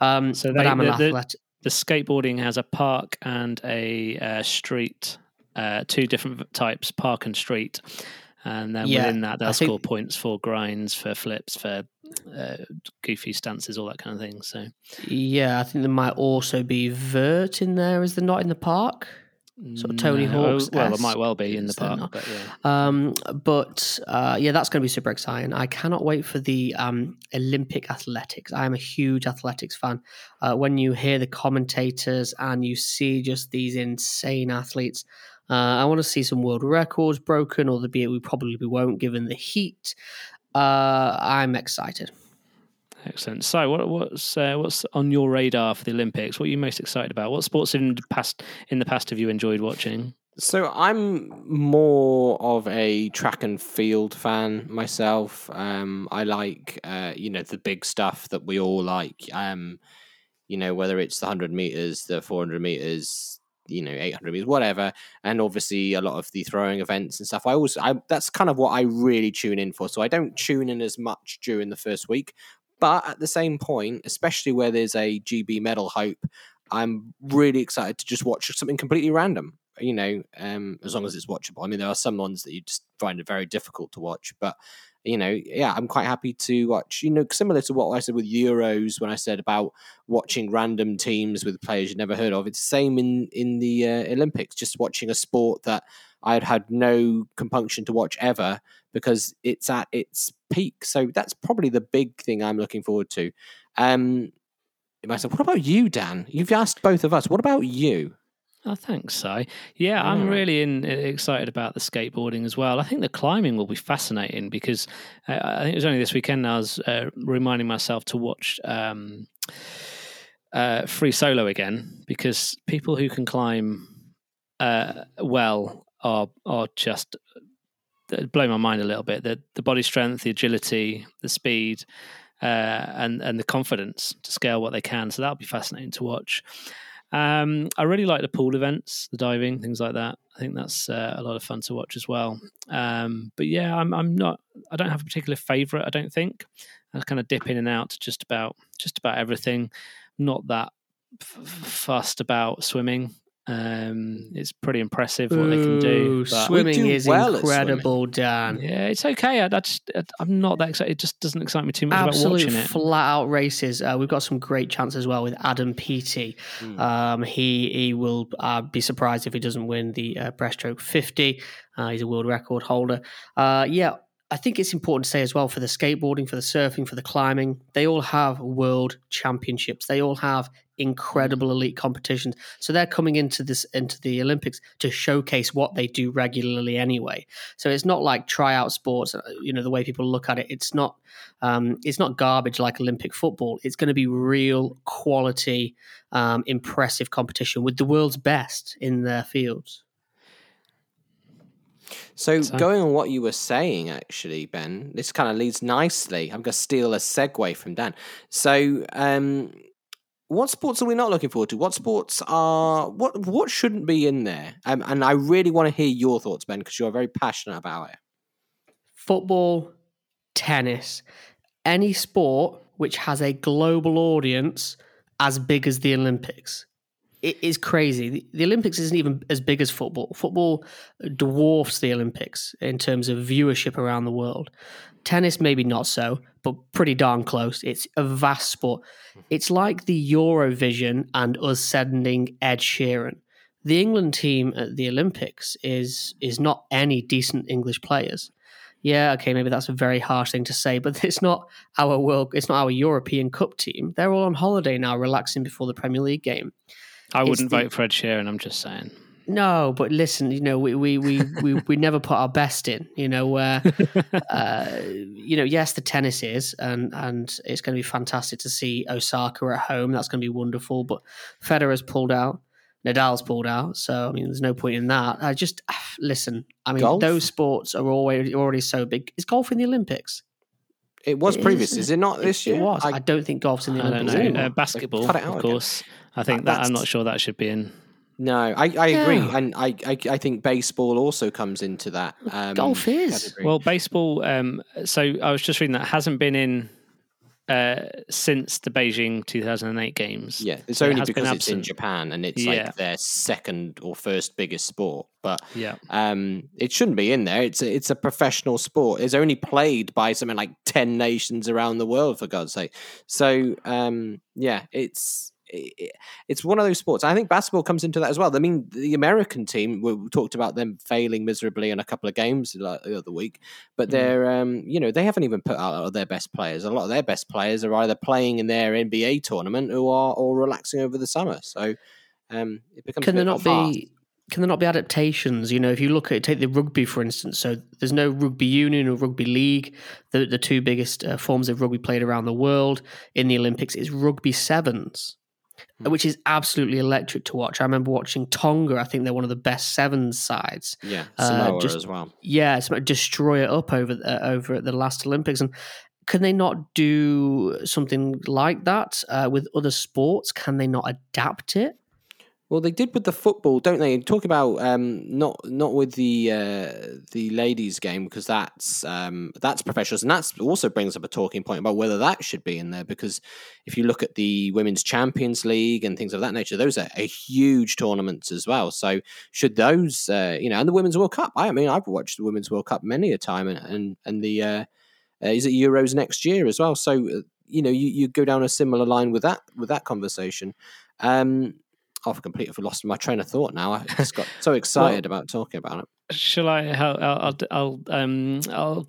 Um, So but they- I'm an the- the- The skateboarding has a park and a uh, street. Uh, two different types, park and street. And then Yeah, within that, they'll think- score points for grinds, for flips, for uh, goofy stances, all that kind of thing. So Yeah, I think there might also be vert in there. Is there not in the park? Sort of Tony No. Oh, Hawk's Well, it might well be in the park, but yeah. Um, but uh, yeah, that's going to be super exciting. I cannot wait for the um, Olympic athletics. I am a huge athletics fan. Uh, when you hear the commentators and you see just these insane athletes, uh, I want to see some world records broken, or the be we probably won't given the heat. Uh, I'm excited. Excellent. So, what, what's uh, what's on your radar for the Olympics? What are you most excited about? What sports in the past in the past have you enjoyed watching? So I'm more of a track and field fan myself. Um, I like, uh, you know, the big stuff that we all like. Um, you know, whether it's the hundred meters, the four hundred meters, you know, eight hundred meters, whatever, and obviously a lot of the throwing events and stuff. I also, I, that's kind of what I really tune in for. So I don't tune in as much during the first week, but at the same point, especially where there's a GB medal hope, I'm really excited to just watch something completely random you know, um, as long as it's watchable. I mean, there are some ones that you just find it very difficult to watch, but you know, yeah, I'm quite happy to watch. You know, similar to what I said with Euros when I said about watching random teams with players you'd never heard of. It's the same in in the uh, Olympics. Just watching a sport that I'd had no compunction to watch ever because it's at its peak. So that's probably the big thing I'm looking forward to. Um, myself. What about you, Dan? You've asked both of us. What about you? Oh, thanks, Si. Yeah, I'm really in, excited about the skateboarding as well. I think the climbing will be fascinating because uh, I think it was only this weekend I was uh, reminding myself to watch um, uh, free solo again because people who can climb uh, well are are just uh, blow my mind a little bit. The the body strength, the agility, the speed, uh, and and the confidence to scale what they can. So that'll be fascinating to watch. Um, I really like the pool events, the diving, things like that. I think that's uh, a lot of fun to watch as well. Um, but yeah, I'm I'm not. I don't have a particular favourite. I don't think. I kind of dip in and out to just about just about everything. Not that f- fussed about swimming. Um, it's pretty impressive what they can do. Swimming do is well at incredible, Dan. yeah, it's okay. I, I just I'm not that excited. It just doesn't excite me too much about watching it. flat out races. Uh, we've got some great chances as well with Adam Peaty. Mm. Um, he he will uh, be surprised if he doesn't win the uh, breaststroke 50. Uh, he's a world record holder. Uh, yeah, I think it's important to say as well for the skateboarding, for the surfing, for the climbing, they all have world championships. They all have incredible elite competitions. So they're coming into this into the Olympics to showcase what they do regularly anyway. So it's not like tryout sports. uh, You know the way people look at it. It's not um, it's not garbage like Olympic football. It's going to be real quality, um, impressive competition with the world's best in their fields. So, So- going on what you were saying, actually, Ben, this kind of leads nicely. I'm going to steal a segue from Dan. So, um, what sports are we not looking forward to? What sports are what what shouldn't be in there? Um, and I really want to hear your thoughts, Ben, because you're very passionate about it. Football, tennis, any sport which has a global audience as big as the Olympics. It is crazy. The, the Olympics isn't even as big as football. Football dwarfs the Olympics in terms of viewership around the world. Tennis, maybe not so, but pretty darn close. It's a vast sport. Mm-hmm. It's like the Eurovision and us sending Ed Sheeran. The England team at the Olympics is is not any decent English players. Yeah, okay, maybe that's a very harsh thing to say, but it's not our world. It's not our European Cup team. They're all on holiday now, relaxing before the Premier League game. I it's wouldn't the- vote for Ed Sheeran. I'm just saying. No, but listen, you know, we we we we, we never put our best in. You know, where uh, you know, yes, the tennis is, and and it's going to be fantastic to see Osaka at home. That's going to be wonderful. But Federer's pulled out, Nadal's pulled out, so I mean, there's no point in that. I just listen. I mean, Golf? those sports are always already so big. Is golf in the Olympics? It was It previous, is- is it not this It year? It was. I, I, don't think golf's in the I don't Olympics. know. Uh, basketball, cut it of again. course. I think That- that I'm not sure that should be in. No, I, I agree, and I, I I think baseball also comes into that. Um, Golf is. category. Well, baseball. Um, so I was just reading that hasn't been in uh, since the Beijing 2008 games. Yeah, it's So it only has because it's in. Japan and it's Yeah. like their second or first biggest sport. But Yeah. um, it shouldn't be in there. It's a, it's a professional sport. It's only played by something like ten nations around the world, for God's sake. So um, yeah, it's it, it's one of those sports. I think basketball comes into that as well. I mean, the American team we talked about them failing miserably in a couple of games like the other week, but Mm. they're um, you know they haven't even put out their best players. A lot of their best players are either playing in their NBA tournament or are or relaxing over the summer. So um, it becomes can a there not be can there not be adaptations you know if you look at take the rugby for instance so there's no rugby union or rugby league the, the two biggest uh, forms of rugby played around the world in the olympics is rugby sevens Hmm. which is absolutely electric to watch i remember watching tonga i think they're one of the best sevens sides Yeah, uh, Samoa just- as well. yeah, destroy it up over uh, over at the last Olympics. And can they not do something like that uh, with other sports? Can they not adapt it? Well, they did with the football, don't they? Talk about um, not not with the uh, the ladies' game because that's um, that's professionals, and that's also brings up a talking point about whether that should be in there. Because if you look at the women's Champions League and things of that nature, those are, are huge tournaments as well. So should those, uh, you know, and the Women's World Cup? I mean, I've watched the Women's World Cup many a time, and and, and the uh, uh, is it Euros next year as well? So uh, you know, you, you go down a similar line with that with that conversation. Um, I've completely lost my train of thought now. I just got so excited about talking about it. Shall I? I'll. I'll. I'll, um, I'll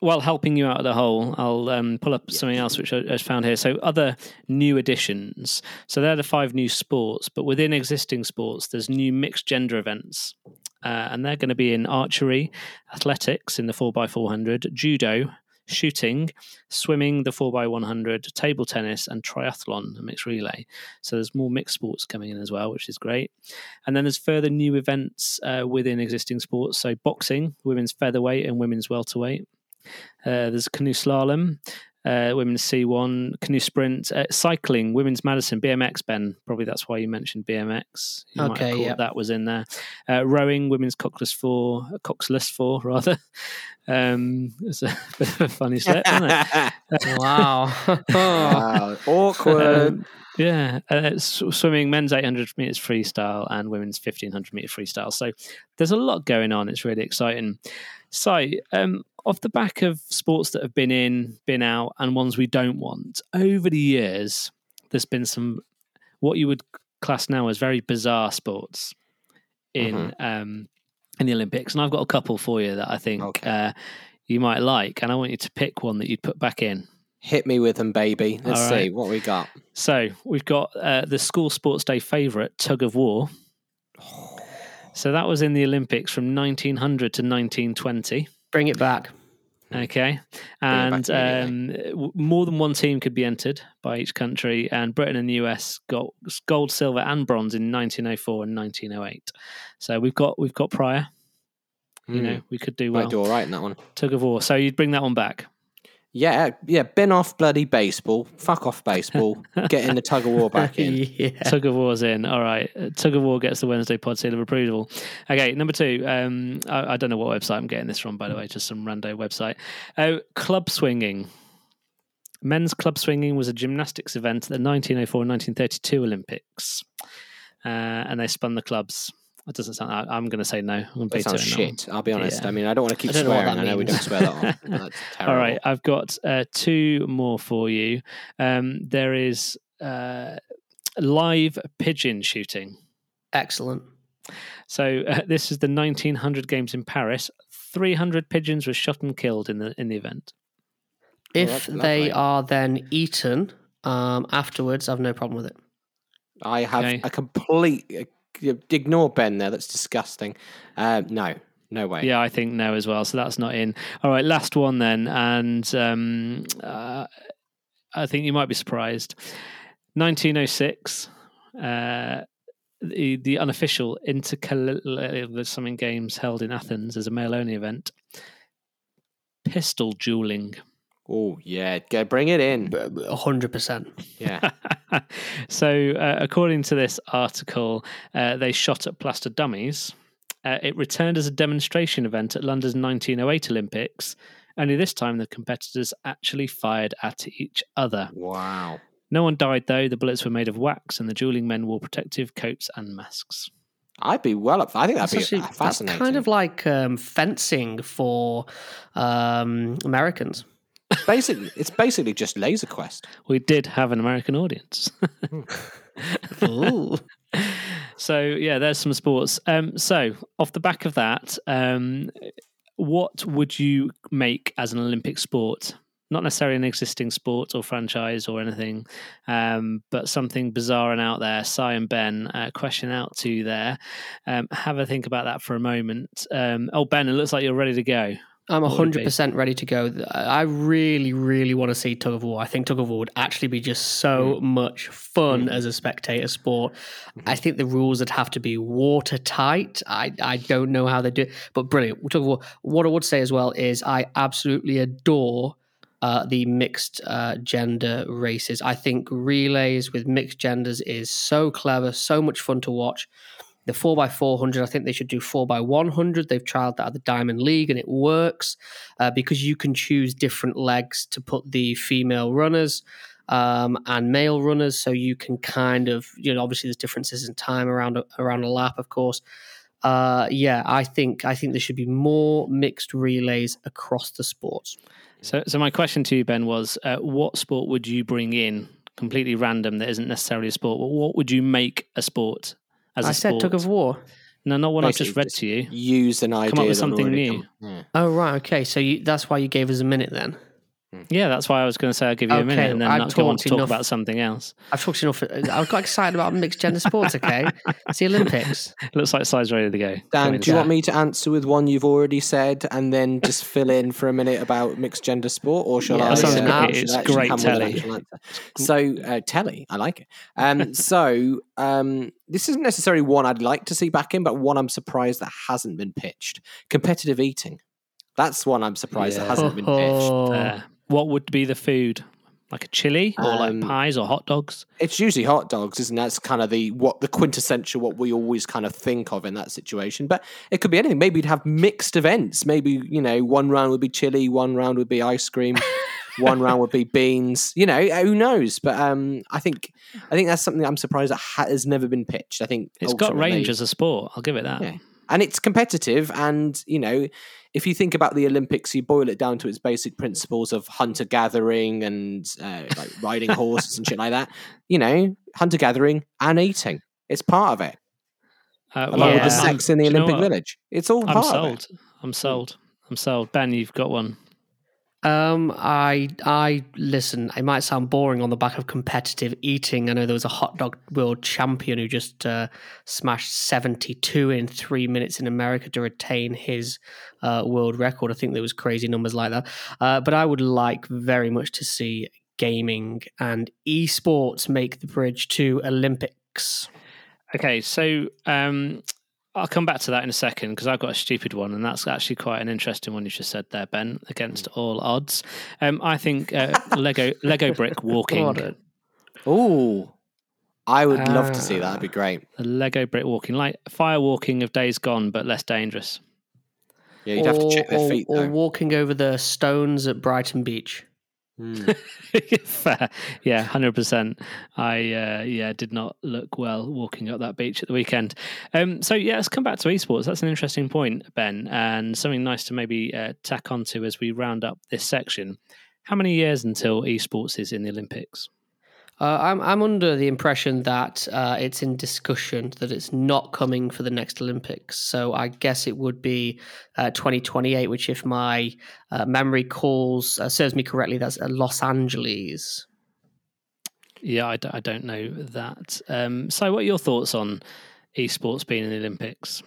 while helping you out of the hole, I'll um, pull up something else which I, I found here. So, other new additions. So, they're the five new sports, but within existing sports, there's new mixed gender events. Uh, and they're going to be in archery, athletics in the 4x400, judo, shooting, swimming, the 4x100, table tennis, and triathlon, a mixed relay. So there's more mixed sports coming in as well, which is great. And then there's further new events uh, within existing sports. So boxing, women's featherweight, and women's welterweight. Uh, there's canoe slalom, uh, women's C1, canoe sprint, uh, cycling, women's Madison, BMX. Ben, probably that's why you mentioned BMX. You might have Okay, yeah. that was in there. Uh, rowing, women's coxless four, coxless four rather. Um, it's a bit of a funny slip, isn't it? wow. wow, awkward. Um, yeah, uh, s- swimming, men's 800 meters freestyle and women's 1500 meter freestyle. So there's a lot going on. It's really exciting. So, um, off the back of sports that have been in, been out, and ones we don't want, over the years, there's been some what you would class now as very bizarre sports in um, in the Olympics, and I've got a couple for you that I think Okay. uh, you might like, and I want you to pick one that you'd put back in. Hit me with them, baby. Let's All see what we got. So we've got uh, the school sports day favourite, tug of war. So that was in the Olympics from 1900 to 1920. Bring it back. Okay, and um, more than one team could be entered by each country, and Britain and the US got gold, silver, and bronze in 1904 and 1908. So we've got we've got prior. You Hmm. know, we could do well. do all right in that one. Tug of war. So you'd bring that one back. Yeah, yeah. Bin off bloody baseball. Fuck off baseball. Getting the tug of war back in. yeah. Tug of War's in. All right. Uh, Tug of War gets the Wednesday pod seal of approval. Okay, number two. Um, I, I don't know what website I'm getting this from, by the way, just some rando website. Oh, club swinging. Men's club swinging was a gymnastics event at the 1904 and 1932 Olympics. Uh, and they spun the clubs. That doesn't sound. I, I'm going to say no. I'm going to That sounds shit. I'll be honest. Yeah. I mean, I don't want to keep I don't know swearing. that I know we don't swear that on. That's terrible. All right, I've got uh, two more for you. Um, there is uh, live pigeon shooting. Excellent. So uh, this is the 1900 games in Paris. 300 pigeons were shot and killed in the in the event. If that's they lovely. are then eaten um, afterwards, I've no problem with it. I have Okay. a complete. Ignore Ben there. That's disgusting. Uh, no, no way. Yeah, I think no as well. So that's not in. All right, last one then, and um, uh, I think you might be surprised. 1906. Uh, the, the unofficial intercalary something games held in Athens as a male only event. Pistol dueling. Oh yeah, go bring it in. A hundred percent. Yeah. so, uh, according to this article, uh, they shot at plaster dummies. Uh, it returned as a demonstration event at London's 1908 Olympics. Only this time, the competitors actually fired at each other. wow. No one died, though. The bullets were made of wax, and the dueling men wore protective coats and masks. I'd be well up. I think that'd That's, be actually, uh, that's kind of like um, fencing for um, Americans. Basically, it's basically just Laser Quest. We did have an American audience. Ooh. So yeah, there's some sports. Um, so off the back of that, um, what would you make as an Olympic sport? Not necessarily an existing sport or franchise or anything, um, but something bizarre and out there. Si and Ben, uh, question out to you there. Um, have a think about that for a moment. Um, oh, Ben, it looks like you're ready to go. I'm What would it be? 100% ready to go. I really, really want to see Tug of War. I think Tug of War would actually be just so much fun as a spectator sport. I think the rules would have to be watertight. I, I don't know how they do it, but brilliant. Tug of War. What I would say as well is I absolutely adore uh, the mixed uh, gender races. I think relays with mixed genders is so clever, so much fun to watch. The 4x400, I think they should do 4x100. They've trialed that at the Diamond League and it works uh, because you can choose different legs to put the female runners um, and male runners. So you can kind of, you know, obviously there's differences in time around a, around a lap, of course. Uh, yeah, I think I think there should be more mixed relays across the sports. So, so my question to you, Ben, was: uh, What sport would you bring in, completely random, that isn't necessarily a sport? What would you make a sport? As a I said sport? tug of war. No, not what I've just Basically, read to you. Use an idea. Come up with something new. yeah. Oh right, okay. So you, that's why you gave us a minute then. Yeah, that's why I was going to say I'll give you a minute and then I've not go on talked to talk about something else. I've talked enough. I got excited about mixed gender sports. Okay, it's the Olympics. Looks like Si's ready to go. Dan, do you want me to answer with one you've already said and then just fill in for a minute about mixed gender sport, or shall Yeah, I? that sounds uh, great. It's great come with an telly. So, uh, telly, I like it. Um, so, um, this isn't necessarily one I'd like to see back in, but one I'm surprised that hasn't been pitched. Competitive eating. That's one I'm surprised that hasn't been pitched. Oh. What would be the food? Like a chili or Um, like pies or hot dogs? It's usually hot dogs, isn't it? That's kind of the what the quintessential what we always kind of think of in that situation. But it could be anything. Maybe you'd have mixed events. Maybe you know one round would be chili, one round would be ice cream, one round would be beans. You know, who knows? But um, I think I think that's something I'm surprised that has never been pitched. I think It's got range as a sport. I'll give it that. Yeah. And it's competitive. And you know, if you think about the Olympics, you boil it down to its basic principles of hunter gathering and uh, like riding horses and shit like that. You know, hunter gathering and eating. It's part of it. Uh, Along well, with the Yeah. I'm- sex in the do you know Olympic? Village. It's all I'm part sold. of it. I'm sold. I'm sold. Ben, you've got one. Um, I I listen. It might sound boring on the back of competitive eating. I know there was a hot dog world champion who just uh, smashed seventy two in three minutes in America to retain his uh, world record. I think there was crazy numbers like that. Uh, but I would like very much to see gaming and esports make the bridge to Olympics. Okay, so um, I'll come back to that in a second because I've got a stupid one, and that's actually quite an interesting one you just said there, Ben. Against all odds, um, I think uh, Lego Lego brick walking, What a- Ooh. I would love to see that. Ah. That'd be great. the Lego brick walking, like fire walking of days gone, but less dangerous. Yeah, you'd have to check their feet or though. walking over the stones at Brighton Beach. Hmm. Fair, yeah, hundred percent. I uh, yeah did not look well walking up that beach at the weekend. Um, so yeah, let's come back to esports. That's an interesting point, Ben, and something nice to maybe uh, tack onto as we round up this section. How many years until esports is in the Olympics? Uh, I'm I'm under the impression that uh, it's in discussion that it's not coming for the next Olympics. So I guess it would be uh, 2028, which, if my uh, memory calls uh, serves me correctly, that's uh, Los Angeles. Yeah, I, d- I don't know that. Um, so, what are your thoughts on esports being in the Olympics?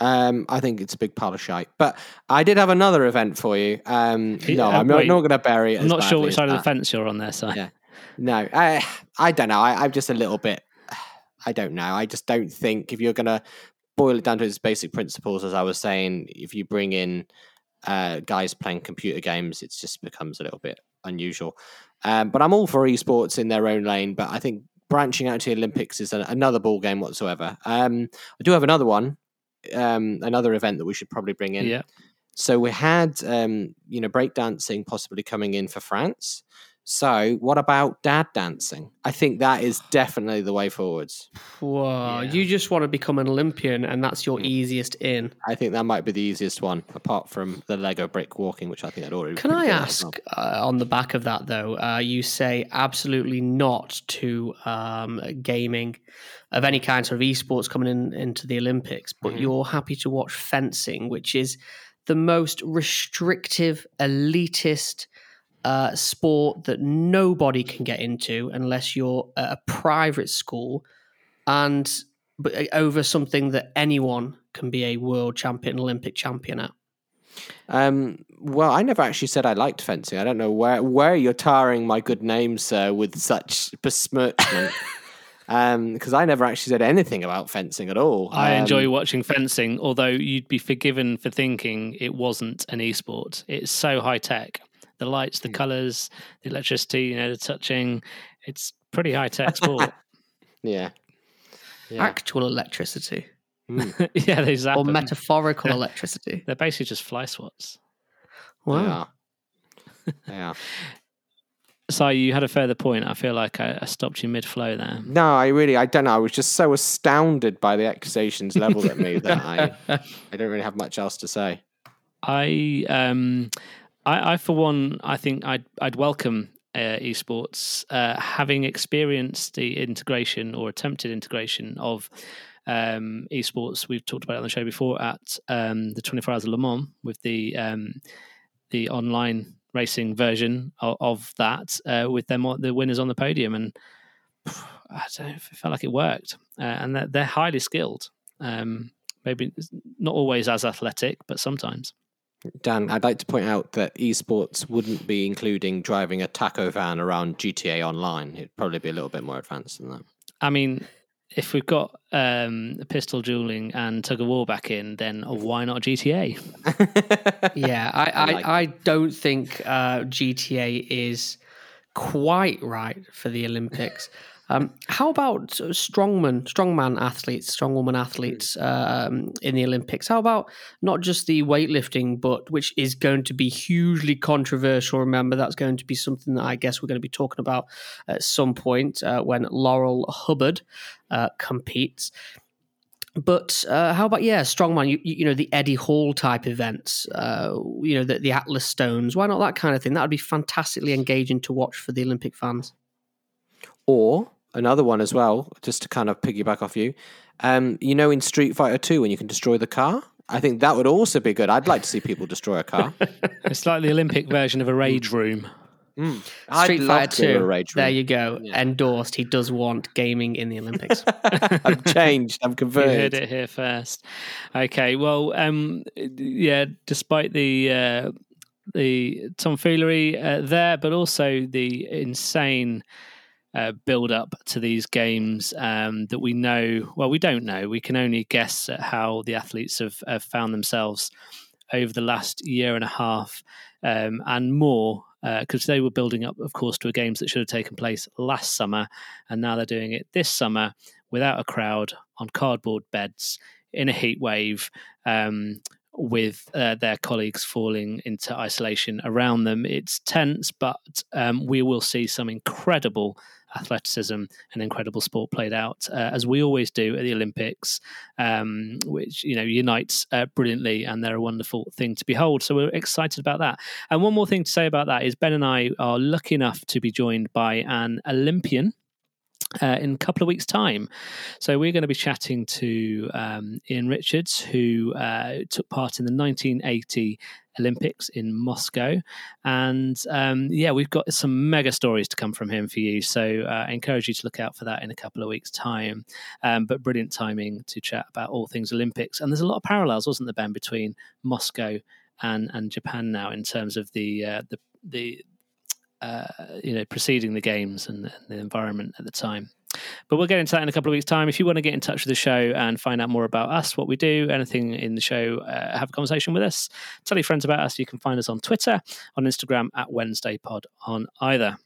Um, I think it's a big pile of shite. But I did have another event for you. Um, Yeah, no, I'm not, wait. not going to bury it. I'm as not sure which as side of the fence you're on there, Si. Yeah. No, I, I don't know. I, I'm just a little bit. I don't know. I just don't think if you're going to boil it down to its basic principles, as I was saying, if you bring in uh, guys playing computer games, it just becomes a little bit unusual. Um, but I'm all for esports in their own lane. But I think branching out to the Olympics is a, another ball game whatsoever. Um, I do have another one, um, another event that we should probably bring in. Yeah. So we had, um, you know, breakdancing possibly coming in for France. So what about dad dancing? I think that is definitely the way forwards. Whoa! Yeah. You just want to become an Olympian, and that's your Mm. easiest in. I think that might be the easiest one, apart from the Lego brick walking, which I think I'd already. Can I good at as ask, uh, on the back of that though, uh, you say absolutely not to um, gaming of any kind, sort of esports coming in into the Olympics, but Mhm. you're happy to watch fencing, which is the most restrictive, elitist uh, sport that nobody can get into unless you're at a private school, and but uh, over something that anyone can be a world champion, Olympic champion at. Um, well, I never actually said I liked fencing. I don't know where where you're tarring my good name, sir, with such besmirchment. Um, because I never actually said anything about fencing at all. I enjoy Um, watching fencing, although you'd be forgiven for thinking it wasn't an esport. It's so high tech. The lights, the Mm. colours, the electricity, you know, the touching. It's pretty high tech sport. Yeah. Yeah. Actual electricity. Mm, yeah, they zap or 'em. metaphorical electricity. They're basically just fly swats. Wow. Yeah. They are. So you had a further point. I feel like I, I stopped you mid flow there. No, I really, I don't know. I was just so astounded by the accusations leveled at me that I, I don't really have much else to say. I um I, I for one I think I'd I'd welcome uh, esports uh, having experienced the integration or attempted integration of um, esports. We've talked about it on the show before at um, the 24 Hours of Le Mans with the um, the online racing version of, of that uh, with them the winners on the podium. And I don't know, it felt like it worked. Uh, and they're, they're, highly skilled. Um, maybe not always as athletic but sometimes Dan, I'd like to point out that esports wouldn't be including driving a taco van around GTA Online. It'd probably be a little bit more advanced than that. I mean, if we've got um, pistol dueling and tug of war back in, then why not GTA? yeah, I, I, I, like I don't think uh, GTA is quite right for the Olympics. Um, how about strongman, strongman athletes, strongwoman athletes um, in the Olympics? How about not just the weightlifting, but which is going to be hugely controversial? Remember, that's going to be something that I guess we're going to be talking about at some point uh, when Laurel Hubbard uh, competes. But uh, how about yeah, strongman? You, you know the Eddie Hall type events. Uh, you know the, the Atlas Stones. Why not that kind of thing? That would be fantastically engaging to watch for the Olympic fans. Or another one as well, just to kind of piggyback off you. Um, you know, in Street Fighter Two, when you can destroy the car, I think that would also be good. I'd like to see people destroy a car. it's like the Olympic version of a rage room. Mm. Street Fighter Two. There you go. Yeah. Endorsed. He does want gaming in the Olympics. I've changed. I'm converted. You heard it here first. Okay. Well, um, yeah. Despite the uh, the tomfoolery uh, there, but also the insane uh, build up to these games um, that we know. Well, we don't know. We can only guess at how the athletes have, have found themselves over the last year and a half um, and more. Because uh, they were building up, of course, to a games that should have taken place last summer, and now they're doing it this summer without a crowd on cardboard beds in a heat wave. Um, with uh, their colleagues falling into isolation around them. It's tense, but um, we will see some incredible athleticism and incredible sport played out, uh, as we always do at the Olympics, um, which you know unites uh, brilliantly, and they're a wonderful thing to behold. So we're excited about that. And one more thing to say about that is Ben and I are lucky enough to be joined by an Olympian. Uh, in a couple of weeks' time. So, we're going to be chatting to um, Ian Richards, who uh, took part in the 1980 Olympics in Moscow. And um, yeah, we've got some mega stories to come from him for you. So uh, I encourage you to look out for that in a couple of weeks' time. Um, but brilliant timing to chat about all things Olympics. And there's a lot of parallels, wasn't there, Ben, between Moscow and, and Japan now in terms of the uh, the the uh, you know preceding the games and the, environment at the time. But we'll get into that in a couple of weeks' time. If you want to get in touch with the show and find out more about us, what we do, anything in the show, uh, have a conversation with us, tell your friends about us. You can find us on Twitter, on Instagram at Wednesday Pod on either.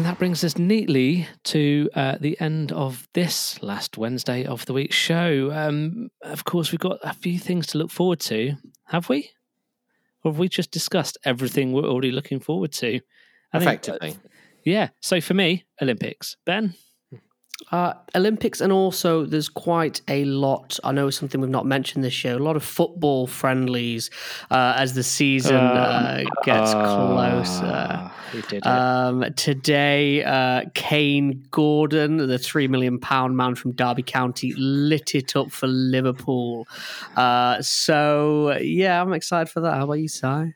And that brings us neatly to uh, the end of this last Wednesday of the week show. Um, of course, we've got a few things to look forward to, have we? Or have we just discussed everything we're already looking forward to? I Effectively. Think, yeah. So for me, Olympics. Ben? Uh, Olympics, and also there's quite a lot. I know something we've not mentioned this year. A lot of football friendlies uh, as the season uh, uh gets closer. Um, today, uh, Kaide Gordon, the three million pound man from Derby County, lit it up for Liverpool. Uh, so yeah, I'm excited for that. How about you, Si?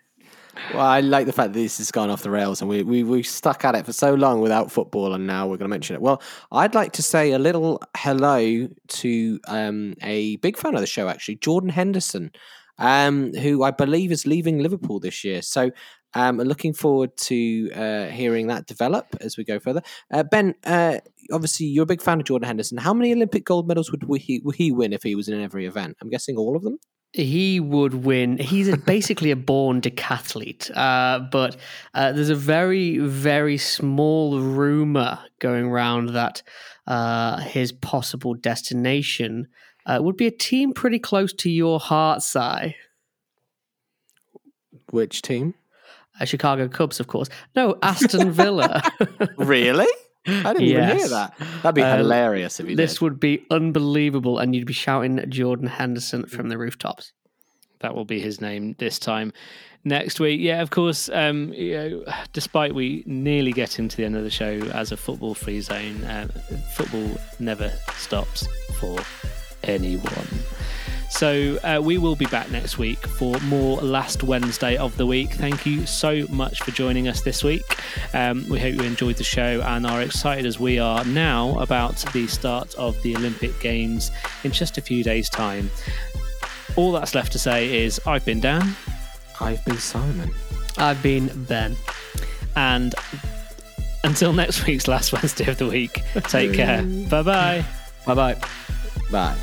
Well, I like the fact that this has gone off the rails and we, we, we stuck at it for so long without football and now we're going to mention it. Well, I'd like to say a little hello to um, a big fan of the show, actually, Jordan Henderson, um, who I believe is leaving Liverpool this year. So um, looking forward to uh, hearing that develop as we go further. Uh, ben, uh, obviously, you're a big fan of Jordan Henderson. How many Olympic gold medals would, he, would he win if he was in every event? I'm guessing all of them he would win. He's a, basically a born decathlete, uh, but uh, there's a very, very small rumor going around that uh, his possible destination uh, would be a team pretty close to your heart, Si. Which team? Uh, Chicago Cubs, of course. No, Aston Villa. really? I didn't yes. even hear that. That'd be um, hilarious if you This did. would be unbelievable, and you'd be shouting Jordan Henderson from the rooftops. That will be his name this time next week. Yeah, of course. Um, you know, despite we nearly getting to the end of the show as a football free zone, uh, football never stops for anyone. So uh, we will be back next week for more last Wednesday of the week. Thank you so much for joining us this week. Um, we hope you enjoyed the show and are excited as we are now about the start of the Olympic Games in just a few days' time. All that's left to say is I've been Dan. I've been Simon. I've been Ben. And until next week's last Wednesday of the week, take care. Bye bye. Bye bye. Bye.